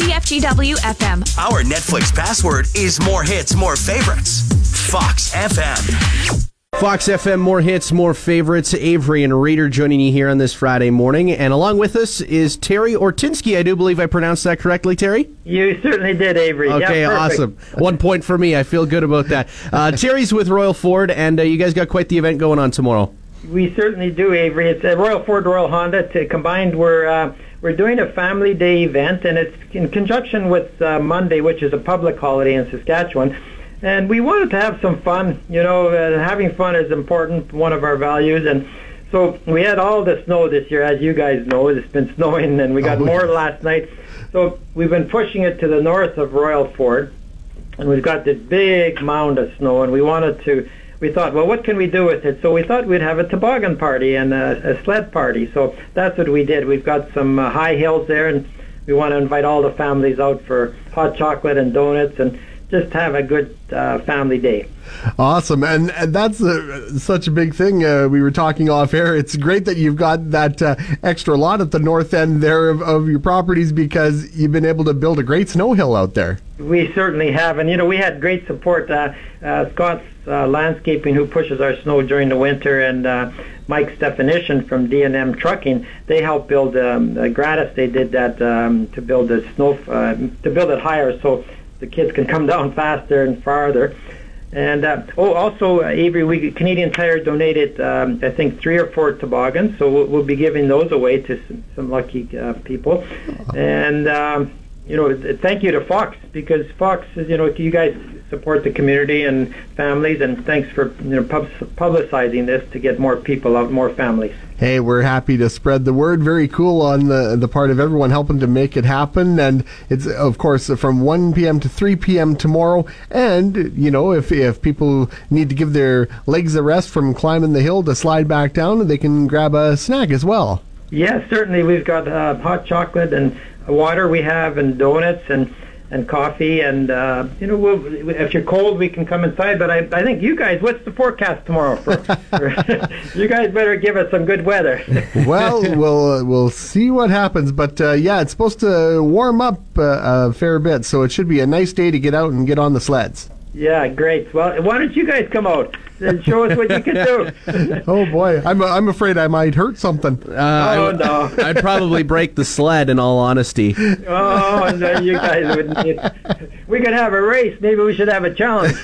CFGW FM. Our Netflix password is more hits, more favorites. Fox FM. Fox FM, more hits, more favorites. Avery and Reader joining you here on this Friday morning. And along with us is Terry Ortinsky. I do believe I pronounced that correctly, Terry? You certainly did, Avery. Okay, yeah, awesome. One point for me. I feel good about that. Uh, Terry's with Royal Ford, and uh, you guys got quite the event going on tomorrow. We certainly do, Avery. It's a Royal Ford, Royal Honda. To combined, we're uh, we're doing a Family Day event, and it's in conjunction with uh, Monday, which is a public holiday in Saskatchewan. And we wanted to have some fun. You know, uh, having fun is important, one of our values. And so we had all the snow this year, as you guys know. It's been snowing, and we got Oh, more yes. last night. So we've been pushing it to the north of Royal Ford, and we've got this big mound of snow, and we wanted to. We thought, well, what can we do with it? So we thought we'd have a toboggan party and a, a sled party. So that's what we did. We've got some uh, high hills there, and we want to invite all the families out for hot chocolate and donuts, and just have a good uh, family day. Awesome, and, and that's uh such a big thing. Uh, we were talking off air. It's great that you've got that uh, extra lot at the north end there of, of your properties because you've been able to build a great snow hill out there. We certainly have, and you know we had great support. Uh, uh, Scott's uh, Landscaping, who pushes our snow during the winter, and uh, Mike's definition from D&M Trucking, they helped build um, uh, gratis. They did that um, to build the snow uh, to build it higher, so the kids can come down faster and farther. And uh, oh, also uh, Avery, we Canadian Tire donated um, I think three or four toboggans, so we'll, we'll be giving those away to some, some lucky uh, people. And um, you know, thank you to Fox because Fox is you know you guys support the community and families, and thanks for you know pub- publicizing this to get more people out, more families. Hey, we're happy to spread the word. Very cool on the the part of everyone helping to make it happen. And it's of course from 1 p.m. to 3 p.m. tomorrow. And you know, if if people need to give their legs a rest from climbing the hill to slide back down, they can grab a snack as well. Yes, certainly. We've got uh, hot chocolate and water we have, and donuts and and coffee, and uh, you know, we'll, if you're cold, we can come inside. But I, I think you guys, what's the forecast tomorrow? For, you guys better give us some good weather. well, we'll uh, we'll see what happens, but uh, yeah, it's supposed to warm up uh, a fair bit, so it should be a nice day to get out and get on the sleds. Yeah, great. Well, why don't you guys come out and show us what you can do? Oh boy, I'm I'm afraid I might hurt something. Uh, Oh no! I'd probably break the sled, in all honesty. Oh no! You guys would need. We could have a race. Maybe we should have a challenge.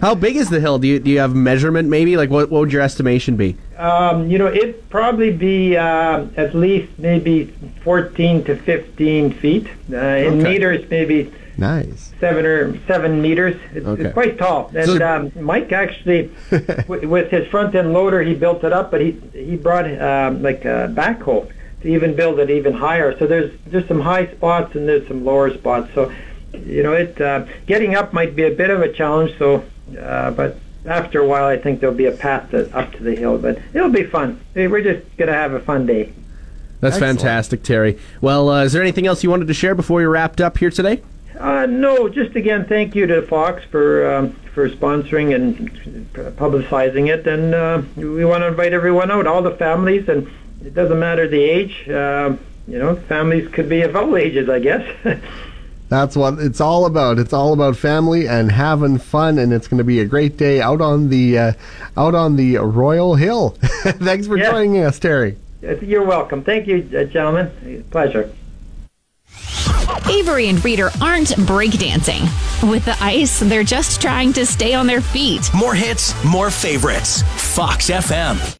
How big is the hill? Do you, do you have measurement maybe? Like, what, what would your estimation be? Um, you know, it'd probably be uh, at least maybe 14 to 15 feet. Uh, in Okay. meters, maybe Nice. seven or seven meters. It's, Okay. it's quite tall. And So- um, Mike actually, w- with his front end loader, he built it up, but he he brought um, like a backhoe to even build it even higher. So there's there's some high spots and there's some lower spots. So you know, it uh, getting up might be a bit of a challenge. So, uh, but after a while, I think there'll be a path to, up to the hill. But it'll be fun. We're just gonna have a fun day. That's Excellent. fantastic, Terry. Well, uh, is there anything else you wanted to share before we wrapped up here today? Uh, no, just again, thank you to Fox for um, for sponsoring and publicizing it, and uh, we want to invite everyone out, all the families, and it doesn't matter the age. Uh, you know, families could be of all ages, I guess. That's what it's all about. It's all about family and having fun, and it's going to be a great day out on the uh, out on the Royal Hill. Thanks for Yeah. joining us, Terry. You're welcome. Thank you, uh, gentlemen. Pleasure. Avery and Reader aren't breakdancing. With the ice, they're just trying to stay on their feet. More hits, more favorites. Fox FM.